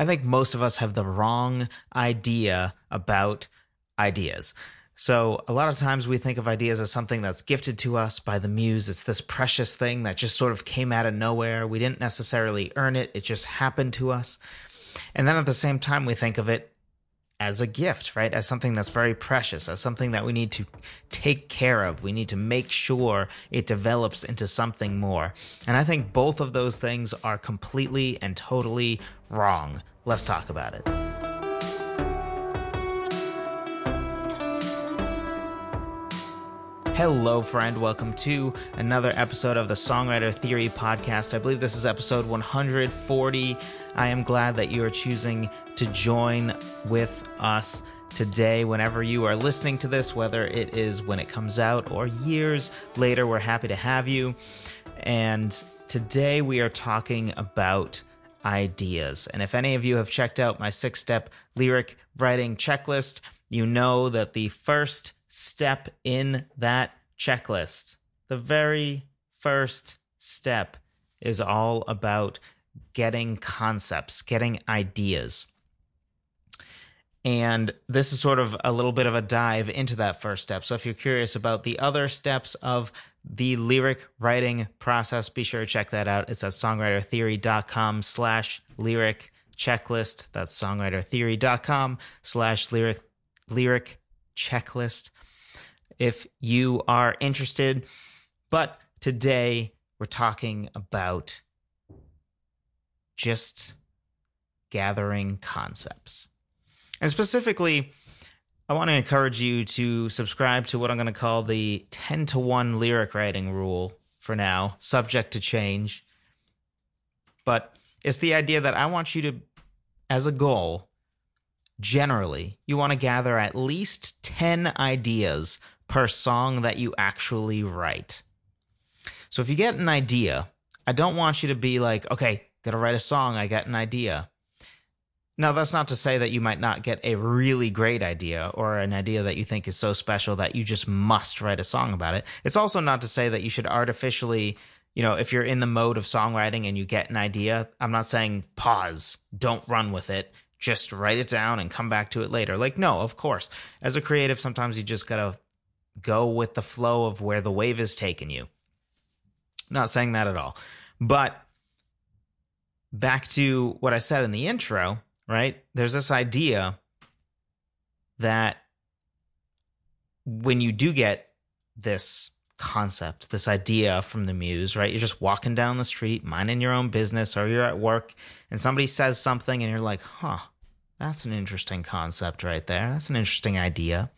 I think most of us have the wrong idea about ideas. So, a lot of times we think of ideas as something that's gifted to us by the muse. It's this precious thing that just sort of came out of nowhere. We didn't necessarily earn it, it just happened to us. And then at the same time, we think of it as a gift, right? As something that's very precious, as something that we need to take care of. We need to make sure it develops into something more. And I think both of those things are completely and totally wrong. Let's talk about it. Hello, friend. Welcome to another episode of the Songwriter Theory podcast. I believe this is episode 140. I am glad that you are choosing to join with us today whenever you are listening to this, whether it is when it comes out or years later. We're happy to have you. And today we are talking about ideas. And if any of you have checked out my six step lyric writing checklist, you know that the first step in that checklist. The very first step is all about getting concepts, getting ideas. And this is sort of a little bit of a dive into that first step. So if you're curious about the other steps of the lyric writing process, be sure to check that out. It's at songwritertheory.com slash lyric checklist. That's songwritertheory.com slash lyric lyric checklist if you are interested. But today we're talking about just gathering concepts. And specifically, I want to encourage you to subscribe to what I'm going to call the 10 to 1 lyric writing rule for now, subject to change. But it's the idea that I want you to, as a goal, generally, you want to gather at least 10 ideas per song that you actually write. So if you get an idea, I don't want you to be like, okay, gotta write a song, I got an idea. Now, that's not to say that you might not get a really great idea or an idea that you think is so special that you just must write a song about it. It's also not to say that you should artificially, you know, if you're in the mode of songwriting and you get an idea, I'm not saying pause, don't run with it, just write it down and come back to it later. Like, no, of course. As a creative, sometimes you just gotta go with the flow of where the wave is taking you. Not saying that at all. But back to what I said in the intro, right? There's this idea that when you do get this concept, this idea from the muse, right? You're just walking down the street, minding your own business, or you're at work and somebody says something and you're like, huh, that's an interesting concept right there. That's an interesting idea.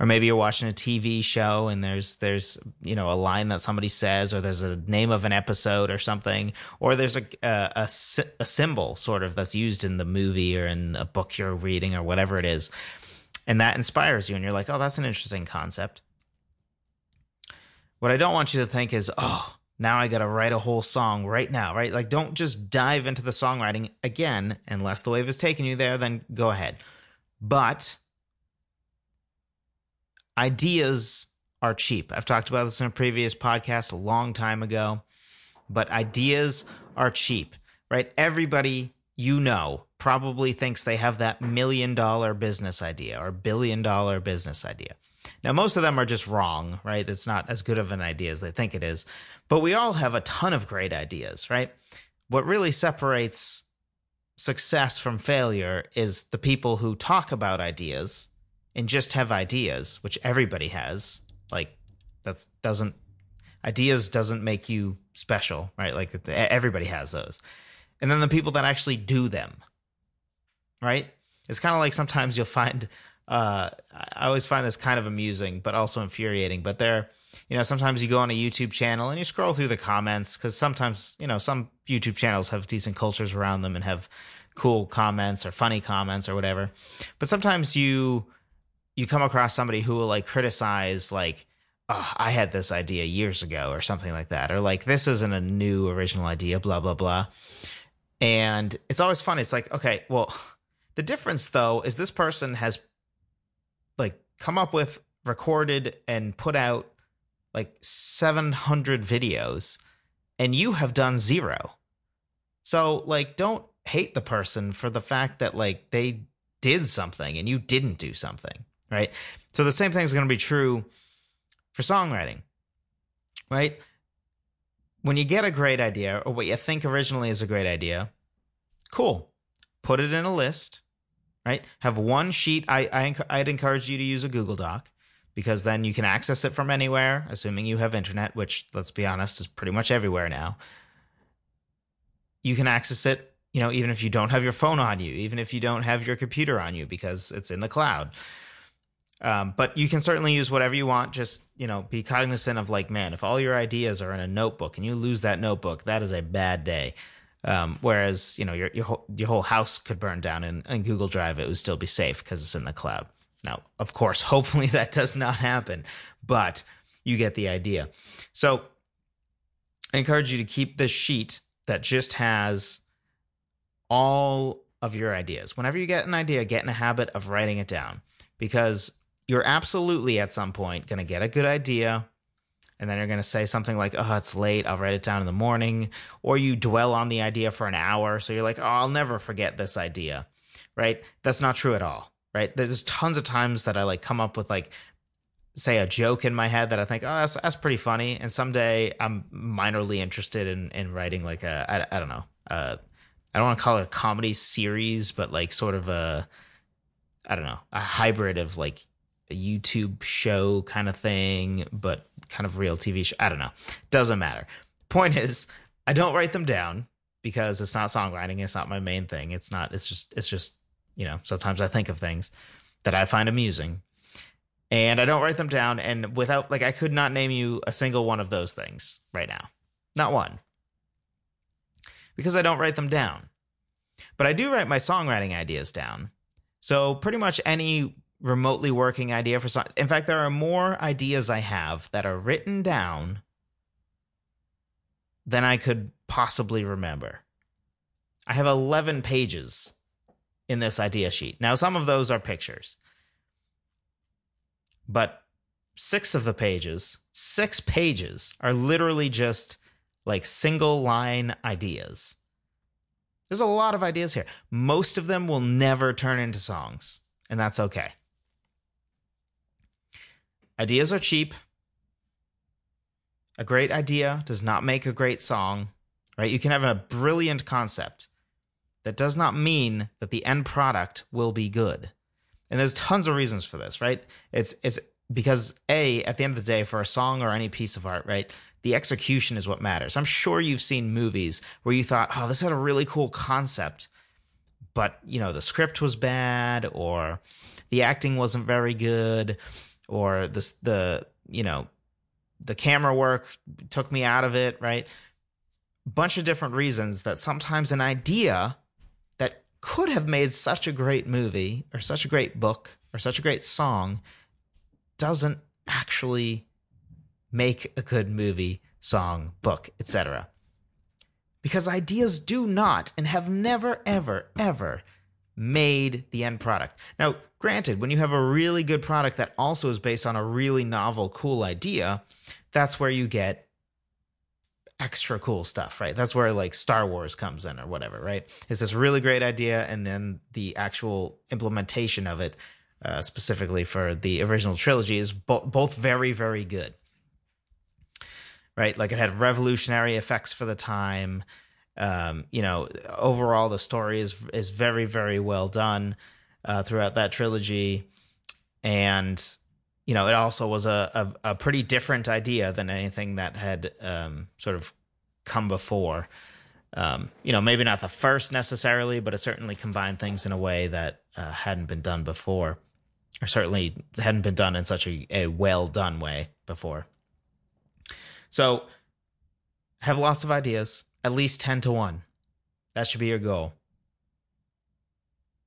Or maybe you're watching a TV show and there's there's you know a line that somebody says or there's a name of an episode or something or there's a a, a, a symbol sort of that's used in the movie or in a book you're reading or whatever it is. And that inspires you and you're like, "Oh, that's an interesting concept." What I don't want you to think is, "Oh, now I got to write a whole song right now, right? Like, don't just dive into the songwriting again, unless the wave is taking you there, then go ahead. But ideas are cheap. I've talked about this in a previous podcast a long time ago, but ideas are cheap, right? Everybody you know probably thinks they have that million dollar business idea or billion dollar business idea. Now, most of them are just wrong, right? It's not as good of an idea as they think it is. But we all have a ton of great ideas, right? What really separates success from failure is the people who talk about ideas and just have ideas, which everybody has. Like, that doesn't, ideas doesn't make you special, right? Like, everybody has those. And then the people that actually do them, right? It's kind of like sometimes you'll find, uh, I always find this kind of amusing, but also infuriating. But there, you know, sometimes you go on a YouTube channel and you scroll through the comments because sometimes, you know, some YouTube channels have decent cultures around them and have cool comments or funny comments or whatever. But sometimes you you come across somebody who will like criticize like oh, I had this idea years ago or something like that or like this isn't a new original idea blah blah blah. And it's always fun. It's like, okay, well, the difference though is this person has come up with recorded and put out like 700 videos and you have done zero. So, like, don't hate the person for the fact that like they did something and you didn't do something, right? So the same thing is going to be true for songwriting, right? When you get a great idea or what you think originally is a great idea, cool. Put it in a list, right? Have one sheet. I, I I'd encourage you to use a Google Doc because then you can access it from anywhere, assuming you have internet, which let's be honest is pretty much everywhere now. You can access it, you know, even if you don't have your phone on you, even if you don't have your computer on you because it's in the cloud. Um, but you can certainly use whatever you want. Just you know, be cognizant of like, man, if all your ideas are in a notebook and you lose that notebook, that is a bad day. Um, whereas you know your your whole, your whole house could burn down in, in Google Drive, it would still be safe because it's in the cloud. Now, of course, hopefully that does not happen, but you get the idea. So I encourage you to keep this sheet that just has all of your ideas. Whenever you get an idea, get in a habit of writing it down because you're absolutely at some point going to get a good idea and then you're going to say something like, oh, it's late. I'll write it down in the morning. Or you dwell on the idea for an hour. So you're like, oh, I'll never forget this idea. Right? That's not true at all right? There's tons of times that I like come up with like say a joke in my head that I think, oh, that's, that's pretty funny. And someday I'm minorly interested in, in writing like a, I, I don't know, uh, I don't want to call it a comedy series, but like sort of a, I don't know, a hybrid of like a YouTube show kind of thing, but kind of real TV show. I don't know. Doesn't matter. Point is, I don't write them down because it's not songwriting. It's not my main thing. It's not, it's just, it's just you know, sometimes I think of things that I find amusing and I don't write them down. And without, like, I could not name you a single one of those things right now. Not one. Because I don't write them down. But I do write my songwriting ideas down. So pretty much any remotely working idea for song. In fact, there are more ideas I have that are written down than I could possibly remember. I have 11 pages in this idea sheet. Now, some of those are pictures, but six of the pages, six pages are literally just like single line ideas. There's a lot of ideas here. Most of them will never turn into songs, and that's okay. Ideas are cheap. A great idea does not make a great song, right? You can have a brilliant concept, that does not mean that the end product will be good. And there's tons of reasons for this, right? It's it's because a at the end of the day for a song or any piece of art, right? The execution is what matters. I'm sure you've seen movies where you thought, "Oh, this had a really cool concept." But, you know, the script was bad or the acting wasn't very good or the the, you know, the camera work took me out of it, right? Bunch of different reasons that sometimes an idea that could have made such a great movie or such a great book or such a great song doesn't actually make a good movie, song, book, etc. Because ideas do not and have never, ever, ever made the end product. Now, granted, when you have a really good product that also is based on a really novel, cool idea, that's where you get extra cool stuff, right? That's where like Star Wars comes in or whatever, right? It's this really great idea, and then the actual implementation of it, uh, specifically for the original trilogy, is bo- both very, very good, right? Like it had revolutionary effects for the time. Um, you know, overall the story is is very, very well done uh, throughout that trilogy, and you know, it also was a, a, a, pretty different idea than anything that had um, sort of come before. Um, you know, maybe not the first necessarily, but it certainly combined things in a way that uh, hadn't been done before, or certainly hadn't been done in such a, a well done way before. So, have lots of ideas, at least 10 to 1. That should be your goal.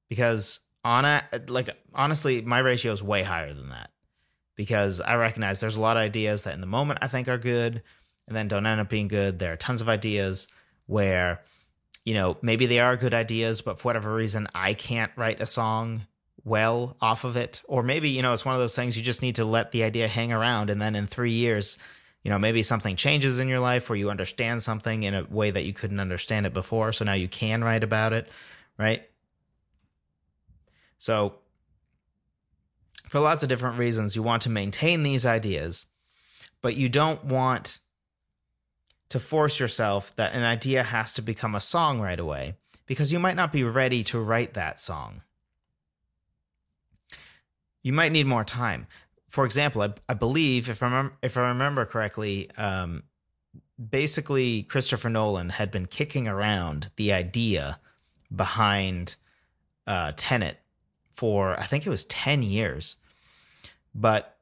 Because on a, like honestly, my ratio is way higher than that because I recognize there's a lot of ideas that in the moment I think are good and then don't end up being good. There are tons of ideas where, you know, maybe they are good ideas, but for whatever reason, I can't write a song well off of it. Or maybe, you know, it's one of those things you just need to let the idea hang around and then in three years, you know, maybe something changes in your life or you understand something in a way that you couldn't understand it before. So now you can write about it, right? So, for lots of different reasons, you want to maintain these ideas, but you don't want to force yourself that an idea has to become a song right away because you might not be ready to write that song. You might need more time. For example, I, I believe, if I, remember, if I remember correctly, um, basically Christopher Nolan had been kicking around the idea behind uh, Tenet for I think it was 10 years. But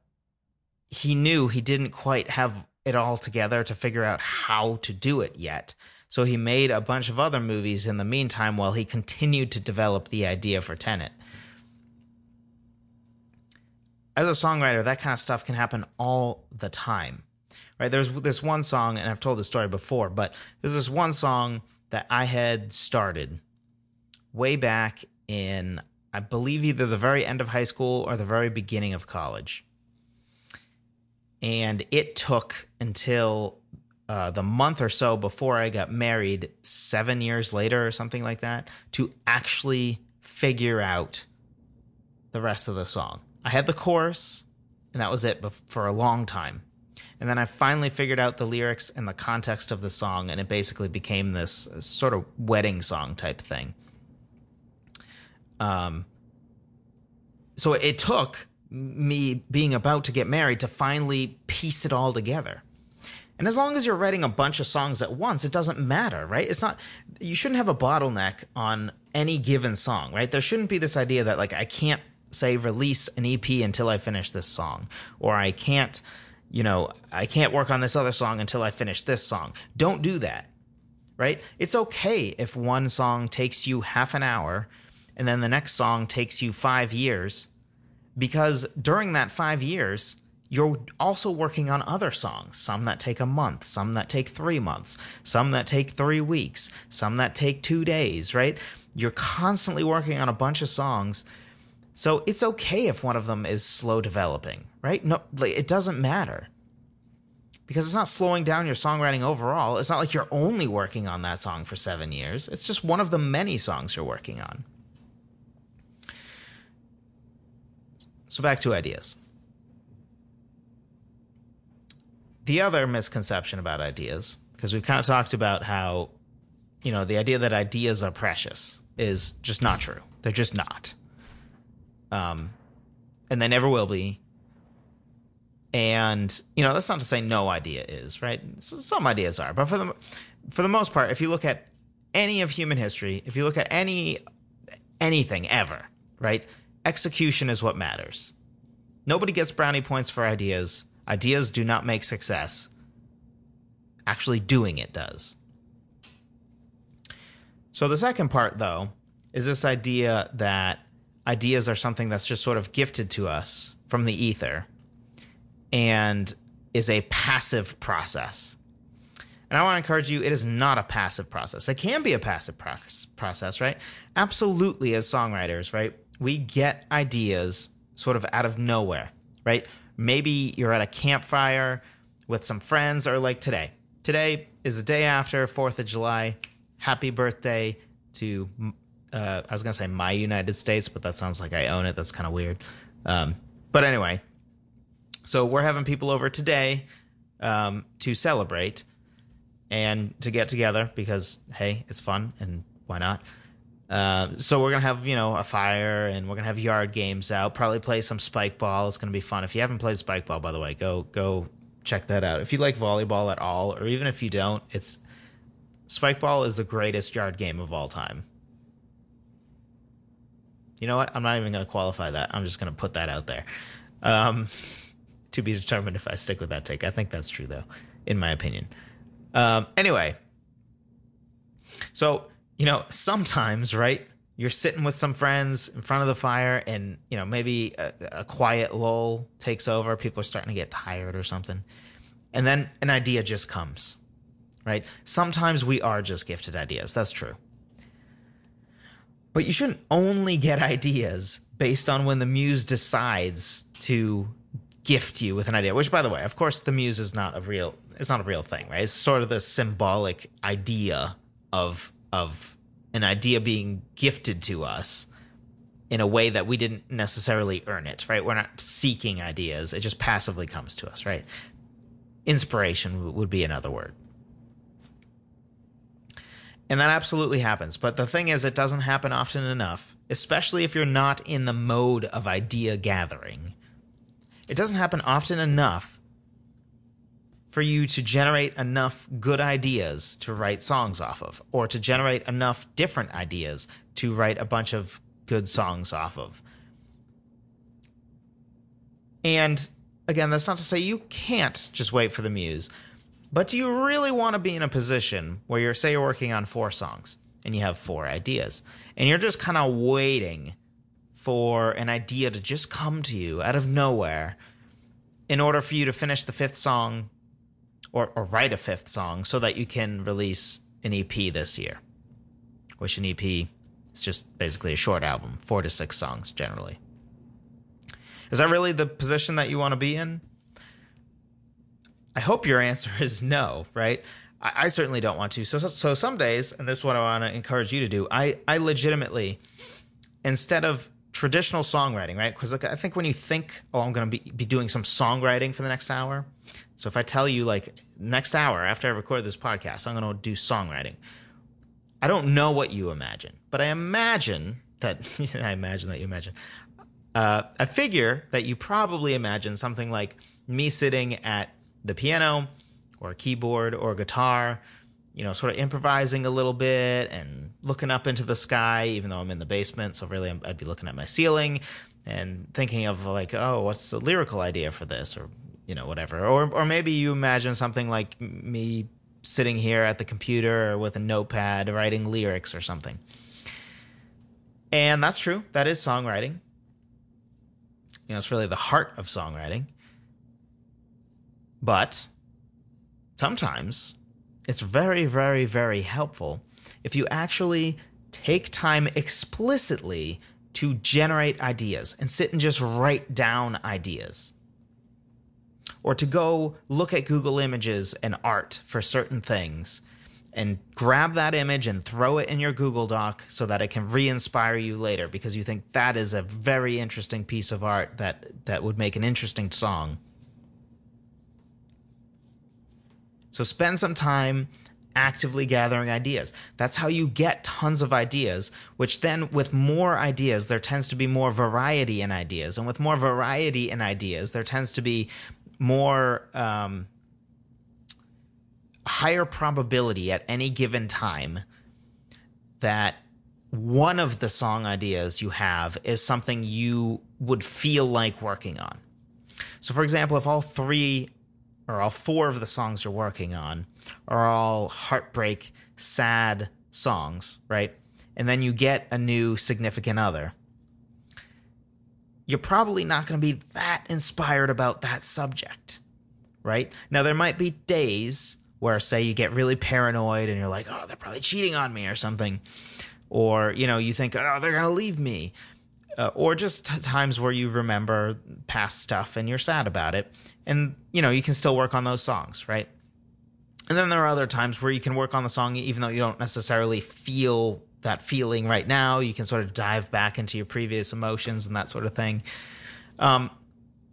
he knew he didn't quite have it all together to figure out how to do it yet. So he made a bunch of other movies in the meantime while he continued to develop the idea for Tenet. As a songwriter, that kind of stuff can happen all the time. Right? There's this one song, and I've told this story before, but there's this one song that I had started way back in I believe either the very end of high school or the very beginning of college. And it took until uh, the month or so before I got married, seven years later or something like that, to actually figure out the rest of the song. I had the chorus, and that was it for a long time. And then I finally figured out the lyrics and the context of the song, and it basically became this sort of wedding song type thing. Um, so it took me being about to get married to finally piece it all together. And as long as you're writing a bunch of songs at once, it doesn't matter, right? It's not, you shouldn't have a bottleneck on any given song, right? There shouldn't be this idea that, like, I can't say release an EP until I finish this song, or I can't, you know, I can't work on this other song until I finish this song. Don't do that, right? It's okay if one song takes you half an hour and then the next song takes you five years because during that five years, you're also working on other songs, some that take a month, some that take three months, some that take three weeks, some that take two days, right? You're constantly working on a bunch of songs. So it's okay if one of them is slow developing, right? No, it doesn't matter because it's not slowing down your songwriting overall. It's not like you're only working on that song for seven years. It's just one of the many songs you're working on. So back to ideas. The other misconception about ideas, because we've kind of talked about how, you know, the idea that ideas are precious is just not true. They're just not. Um, and they never will be. And you know, that's not to say no idea is right. So some ideas are, but for the for the most part, if you look at any of human history, if you look at any anything ever, right, execution is what matters. Nobody gets brownie points for ideas. Ideas do not make success. Actually, doing it does. So, the second part, though, is this idea that ideas are something that's just sort of gifted to us from the ether and is a passive process. And I want to encourage you, it is not a passive process. It can be a passive process, right? Absolutely, as songwriters, right? we get ideas sort of out of nowhere, right? Maybe you're at a campfire with some friends, or like today. Today is the day after 4th of July. Happy birthday to, uh, I was to say my United States, but that sounds like I own it. That's kind of weird. Um, but anyway, so we're having people over today um, to celebrate and to get together because, hey, it's fun and why not? Uh, so we're gonna have you know a fire and we're gonna have yard games out. Probably play some spike ball. It's gonna be fun. If you haven't played spike ball, by the way, go go check that out. If you like volleyball at all, or even if you don't, it's spike ball is the greatest yard game of all time. You know what? I'm not even gonna qualify that. I'm just gonna put that out there. Um, to be determined if I stick with that take. I think that's true though, in my opinion. Um, anyway, so you know, sometimes, right? You're sitting with some friends in front of the fire, and you know maybe a, a quiet lull takes over. People are starting to get tired or something, and then an idea just comes, right? Sometimes we are just gifted ideas. That's true. But you shouldn't only get ideas based on when the muse decides to gift you with an idea. Which, by the way, of course, the muse is not a real. It's not a real thing, right? It's sort of the symbolic idea of of an idea being gifted to us in a way that we didn't necessarily earn it, right? We're not seeking ideas; it just passively comes to us, right? Inspiration would be another word. And that absolutely happens. But the thing is, it doesn't happen often enough, especially if you're not in the mode of idea gathering. It doesn't happen often enough for you to generate enough good ideas to write songs off of, or to generate enough different ideas to write a bunch of good songs off of. And again, that's not to say you can't just wait for the muse. But do you really want to be in a position where you're, say, you're working on four songs and you have four ideas, and you're just kind of waiting for an idea to just come to you out of nowhere in order for you to finish the fifth song or, or write a fifth song so that you can release an EP this year? Which an EP is just basically a short album, four to six songs generally. Is that really the position that you want to be in? I hope your answer is no, right? I, I certainly don't want to. So, so, so some days, and this is what I want to encourage you to do. I I legitimately, instead of traditional songwriting, right? Because like, I think when you think, oh, I'm going to be, be doing some songwriting for the next hour. So if I tell you like next hour after I record this podcast, I'm going to do songwriting. I don't know what you imagine, but I imagine that I imagine that you imagine. Uh, I figure that you probably imagine something like me sitting at the piano or a keyboard or a guitar, you know, sort of improvising a little bit and looking up into the sky, even though I'm in the basement. So really, I'd be looking at my ceiling and thinking of like, oh, what's the lyrical idea for this, or you know, whatever. Or or maybe you imagine something like me sitting here at the computer with a notepad writing lyrics or something. And that's true. That is songwriting. You know, it's really the heart of songwriting. But sometimes it's very, very, very helpful if you actually take time explicitly to generate ideas and sit and just write down ideas. Or to go look at Google Images and art for certain things and grab that image and throw it in your Google Doc so that it can re-inspire you later because you think that is a very interesting piece of art that that would make an interesting song. So spend some time actively gathering ideas. That's how you get tons of ideas, which then, with more ideas, there tends to be more variety in ideas. And with more variety in ideas, there tends to be more um, higher probability at any given time that one of the song ideas you have is something you would feel like working on. So, for example, if all three or all four of the songs you're working on are all heartbreak, sad songs, right? And then you get a new significant other. You're probably not going to be that inspired about that subject, right? Now, there might be days where, say, you get really paranoid and you're like, oh, they're probably cheating on me or something. Or, you know, you think, oh, they're going to leave me uh, or just t- times where you remember past stuff and you're sad about it and you know you can still work on those songs right? And then there are other times where you can work on the song even though you don't necessarily feel that feeling right now. You can sort of dive back into your previous emotions and that sort of thing. Um,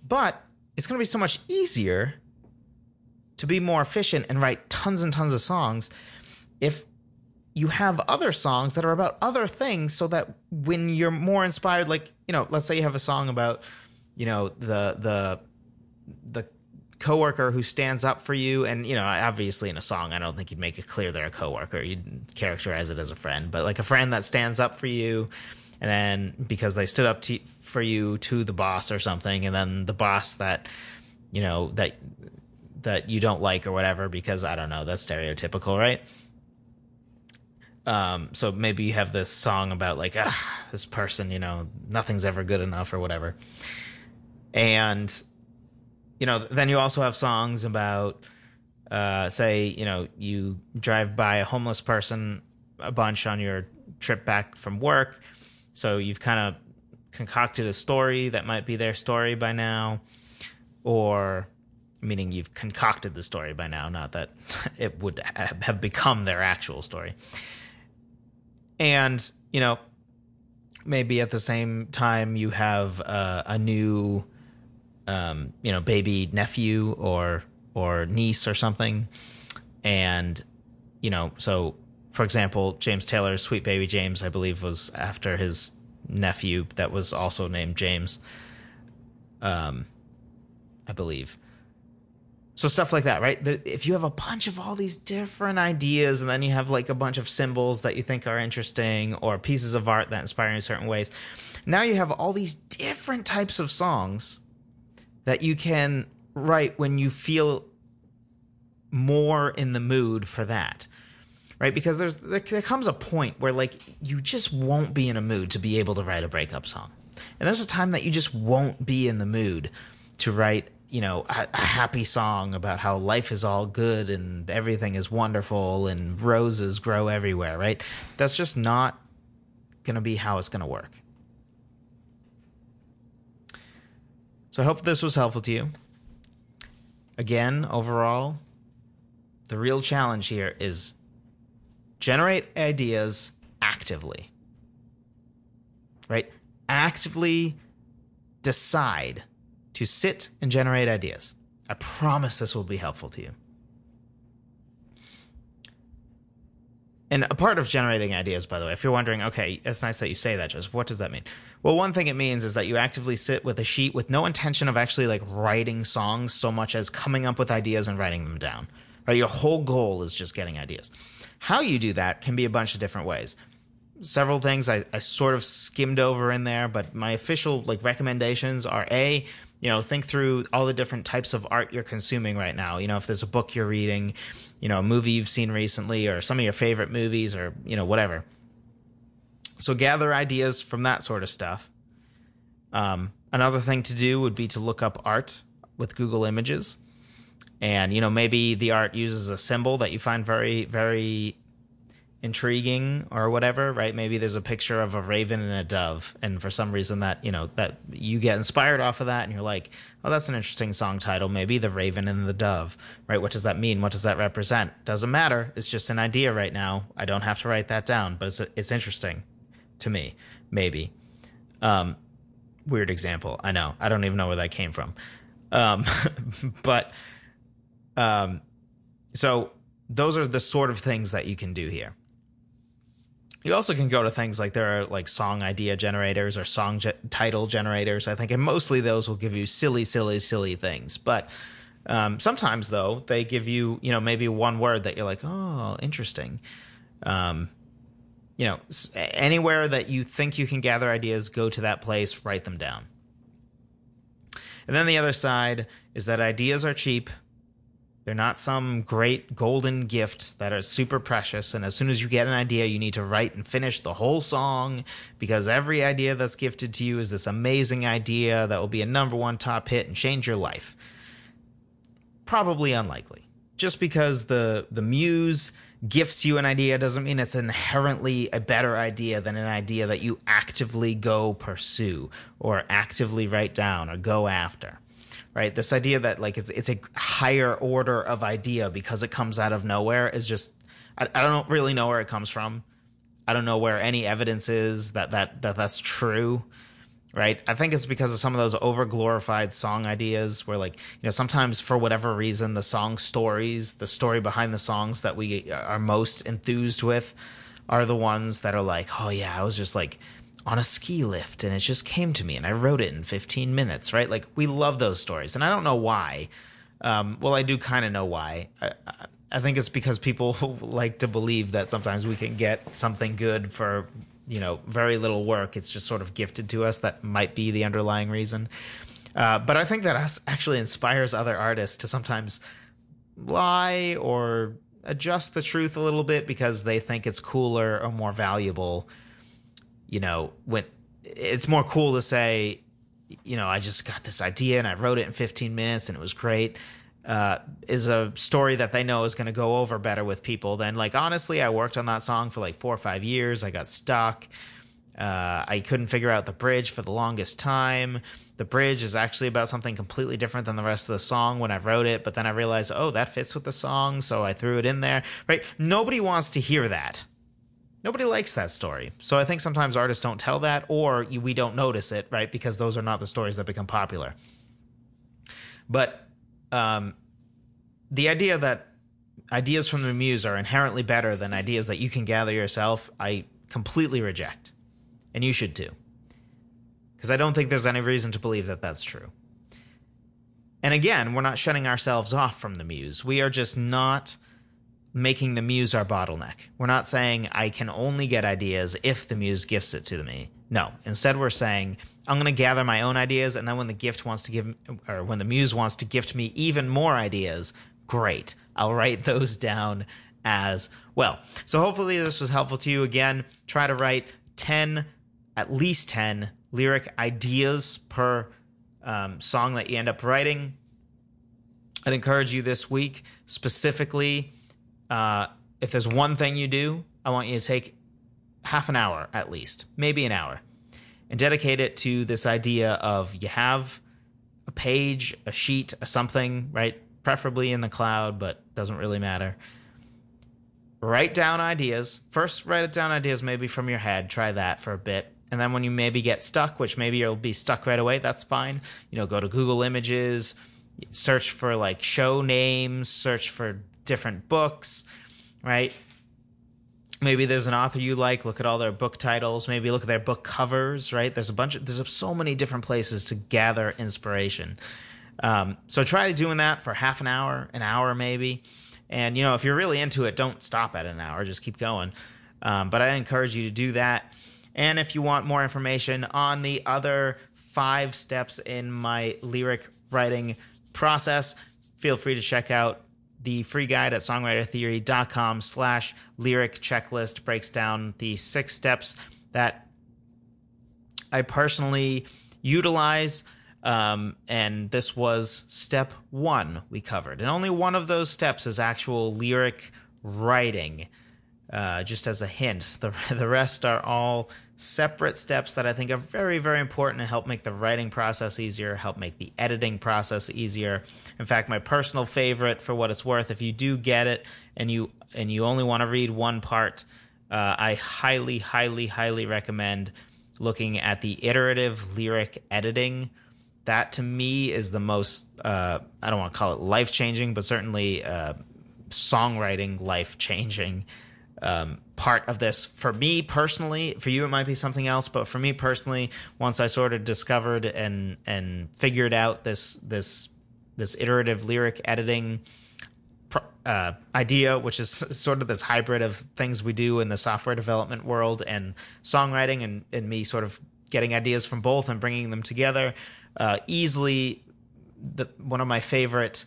but it's going to be so much easier to be more efficient and write tons and tons of songs if you have other songs that are about other things so that when you're more inspired like you know let's say you have a song about you know the the the coworker who stands up for you and you know obviously in a song i don't think you'd make it clear they're a coworker. You'd characterize it as a friend. But like a friend that stands up for you and then because they stood up to, for you to the boss or something and then the boss that you know that that you don't like or whatever because i don't know that's stereotypical right? Um, so maybe you have this song about like, ah, this person, you know, nothing's ever good enough or whatever. And, you know, then you also have songs about, uh, say, you know, you drive by a homeless person a bunch on your trip back from work. So you've kind of concocted a story that might be their story by now. or meaning you've concocted the story by now, not that it would have become their actual story. And, you know, maybe at the same time you have uh, a new, um, you know, baby nephew or or niece or something, and you know, so for example, James Taylor's Sweet Baby James, I believe, was after his nephew that was also named James. Um, I believe so stuff like that right if you have a bunch of all these different ideas and then you have like a bunch of symbols that you think are interesting or pieces of art that inspire you in certain ways now you have all these different types of songs that you can write when you feel more in the mood for that right? Because there's there, there comes a point where like you just won't be in a mood to be able to write a breakup song. And there's a time that you just won't be in the mood to write you know a, a, happy song about how life is all good and everything is wonderful and roses grow everywhere right? That's just not going to be how it's going to work so i hope this was helpful to you again overall the real challenge here is generate ideas actively right actively decide to sit and generate ideas. I promise this will be helpful to you. And a part of generating ideas, by the way, if you're wondering, okay, it's nice that you say that, Joseph. What does that mean? Well, one thing it means is that you actively sit with a sheet with no intention of actually like writing songs so much as coming up with ideas and writing them down. Right? Your whole goal is just getting ideas. How you do that can be a bunch of different ways. Several things I, I sort of skimmed over in there, but my official like recommendations are a you know think through all the different types of art you're consuming right now you know if there's a book you're reading you know a movie you've seen recently or some of your favorite movies or you know whatever so gather ideas from that sort of stuff um, another thing to do would be to look up art with google images and you know maybe the art uses a symbol that you find very very intriguing or whatever, right? Maybe there's a picture of a raven and a dove, and for some reason that you know that you get inspired off of that, and you're like, oh, that's an interesting song title. Maybe the raven and the dove, right? What does that mean? What does that represent? Doesn't matter. It's just an idea right now. I don't have to write that down, but it's it's interesting to me. Maybe. Um, weird example. I know. I don't even know where that came from. Um, but um, so those are the sort of things that you can do here. You also can go to things like there are like song idea generators or song ge- title generators, I think, and mostly those will give you silly, silly, silly things. But um, sometimes, though, they give you, you know, maybe one word that you're like, oh, interesting. Um, you know, anywhere that you think you can gather ideas, go to that place, write them down. And then the other side is that ideas are cheap they're not some great golden gift that are super precious. And as soon as you get an idea, you need to write and finish the whole song because every idea that's gifted to you is this amazing idea that will be a number one top hit and change your life. Probably unlikely. Just because the the muse gifts you an idea doesn't mean it's inherently a better idea than an idea that you actively go pursue or actively write down or go after right? This idea that like it's it's a higher order of idea because it comes out of nowhere is just I, I don't really know where it comes from. I don't know where any evidence is that that that that's true. Right. I think it's because of some of those over glorified song ideas where, like, you know, sometimes for whatever reason, the song stories, the story behind the songs that we are most enthused with are the ones that are like, oh, yeah, I was just like on a ski lift and it just came to me and I wrote it in 15 minutes, right? Like we love those stories. And I don't know why. Um, well, I do kind of know why. I, I think it's because people like to believe that sometimes we can get something good for, you know, very little work. It's just sort of gifted to us. That might be the underlying reason. Uh, but I think that actually inspires other artists to sometimes lie or adjust the truth a little bit because they think it's cooler or more valuable you know, when it's more cool to say, you know, I just got this idea and I wrote it in 15 minutes and it was great. Uh, is a story that they know is going to go over better with people than like honestly, I worked on that song for like four or five years. I got stuck. Uh, I couldn't figure out the bridge for the longest time. The bridge is actually about something completely different than the rest of the song when I wrote it, but then I realized, oh, that fits with the song, so I threw it in there. Right? Nobody wants to hear that. Nobody likes that story. So I think sometimes artists don't tell that, or we don't notice it, right? Because those are not the stories that become popular. But um, the idea that ideas from the muse are inherently better than ideas that you can gather yourself, I completely reject. And you should too. Because I don't think there's any reason to believe that that's true. And again, we're not shutting ourselves off from the muse. We are just not making the muse our bottleneck. We're not saying I can only get ideas if the muse gifts it to me. No. Instead, we're saying I'm going to gather my own ideas, and then when the gift wants to give, or when the muse wants to gift me even more ideas, great. I'll write those down as well. So hopefully this was helpful to you. Again, try to write 10, at least 10 lyric ideas per um, song that you end up writing. I'd encourage you this week specifically. Uh, if there's one thing you do, I want you to take half an hour at least, maybe an hour, and dedicate it to this idea of you have a page, a sheet, a something, right? Preferably in the cloud, but doesn't really matter. Write down ideas. First, write it down ideas maybe from your head. Try that for a bit. And then when you maybe get stuck, which maybe you'll be stuck right away, that's fine. You know, go to Google Images, search for like show names, search for different books, right? Maybe there's an author you like, look at all their book titles, maybe look at their book covers, right? There's a bunch of there's so many different places to gather inspiration. Um, so try doing that for half an hour, an hour maybe. And you know, if you're really into it, don't stop at an hour, just keep going. Um, but I encourage you to do that. And if you want more information on the other five steps in my lyric writing process, feel free to check out the free guide at songwritertheory.com slash lyric checklist breaks down the six steps that I personally utilize. Um, and this was step one we covered. And only one of those steps is actual lyric writing. Uh, just as a hint, the, the rest are all separate steps that I think are very, very important to help make the writing process easier, help make the editing process easier. In fact, my personal favorite, for what it's worth, if you do get it and you and you only want to read one part, uh, I highly, highly, highly recommend looking at the iterative lyric editing. That to me is the most uh, I don't want to call it life changing, but certainly uh, songwriting life changing um, part of this. For me personally for you it might be something else but for me personally once i sort of discovered and and figured out this this this iterative lyric editing uh, idea which is sort of this hybrid of things we do in the software development world and songwriting and, and me sort of getting ideas from both and bringing them together uh, easily the, one of my favorite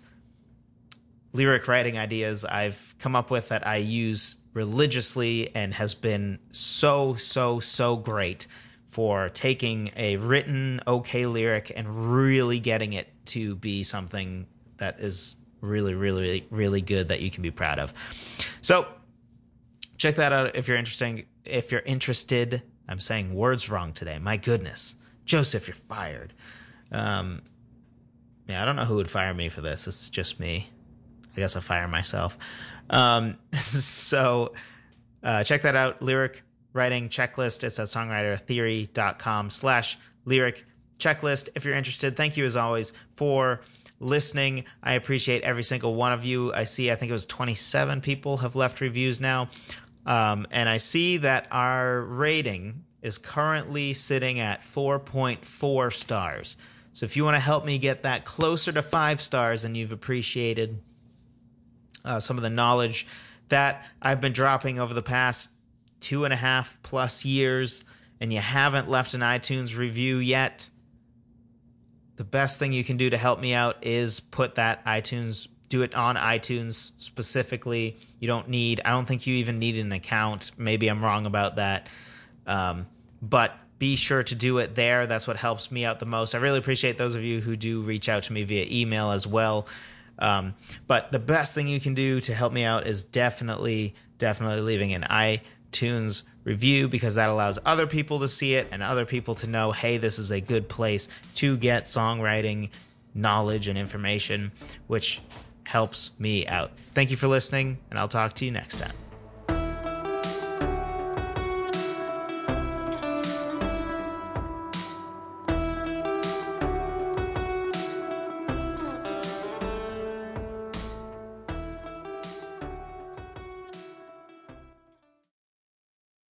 lyric writing ideas i've come up with that i use religiously and has been so, so, so great for taking a written okay lyric and really getting it to be something that is really, really, really good that you can be proud of. So check that out if you're interesting. If you're interested, I'm saying words wrong today. My goodness, Joseph, you're fired. Um, yeah, I don't know who would fire me for this. It's just me. I guess I'll fire myself. Um, so uh, check that out. Lyric writing checklist. It's at songwritertheory.com slash lyric checklist. If you're interested, thank you as always for listening. I appreciate every single one of you. I see, I think it was 27 people have left reviews now. Um, and I see that our rating is currently sitting at 4.4 stars. So if you want to help me get that closer to five stars and you've appreciated uh, some of the knowledge that I've been dropping over the past two and a half plus years, and you haven't left an iTunes review yet, the best thing you can do to help me out is put that iTunes, do it on iTunes specifically. You don't need, I don't think you even need an account. Maybe I'm wrong about that. Um, but be sure to do it there. That's what helps me out the most. I really appreciate those of you who do reach out to me via email as well. Um, but the best thing you can do to help me out is definitely, definitely leaving an iTunes review because that allows other people to see it and other people to know, hey, this is a good place to get songwriting knowledge and information, which helps me out. Thank you for listening, and I'll talk to you next time.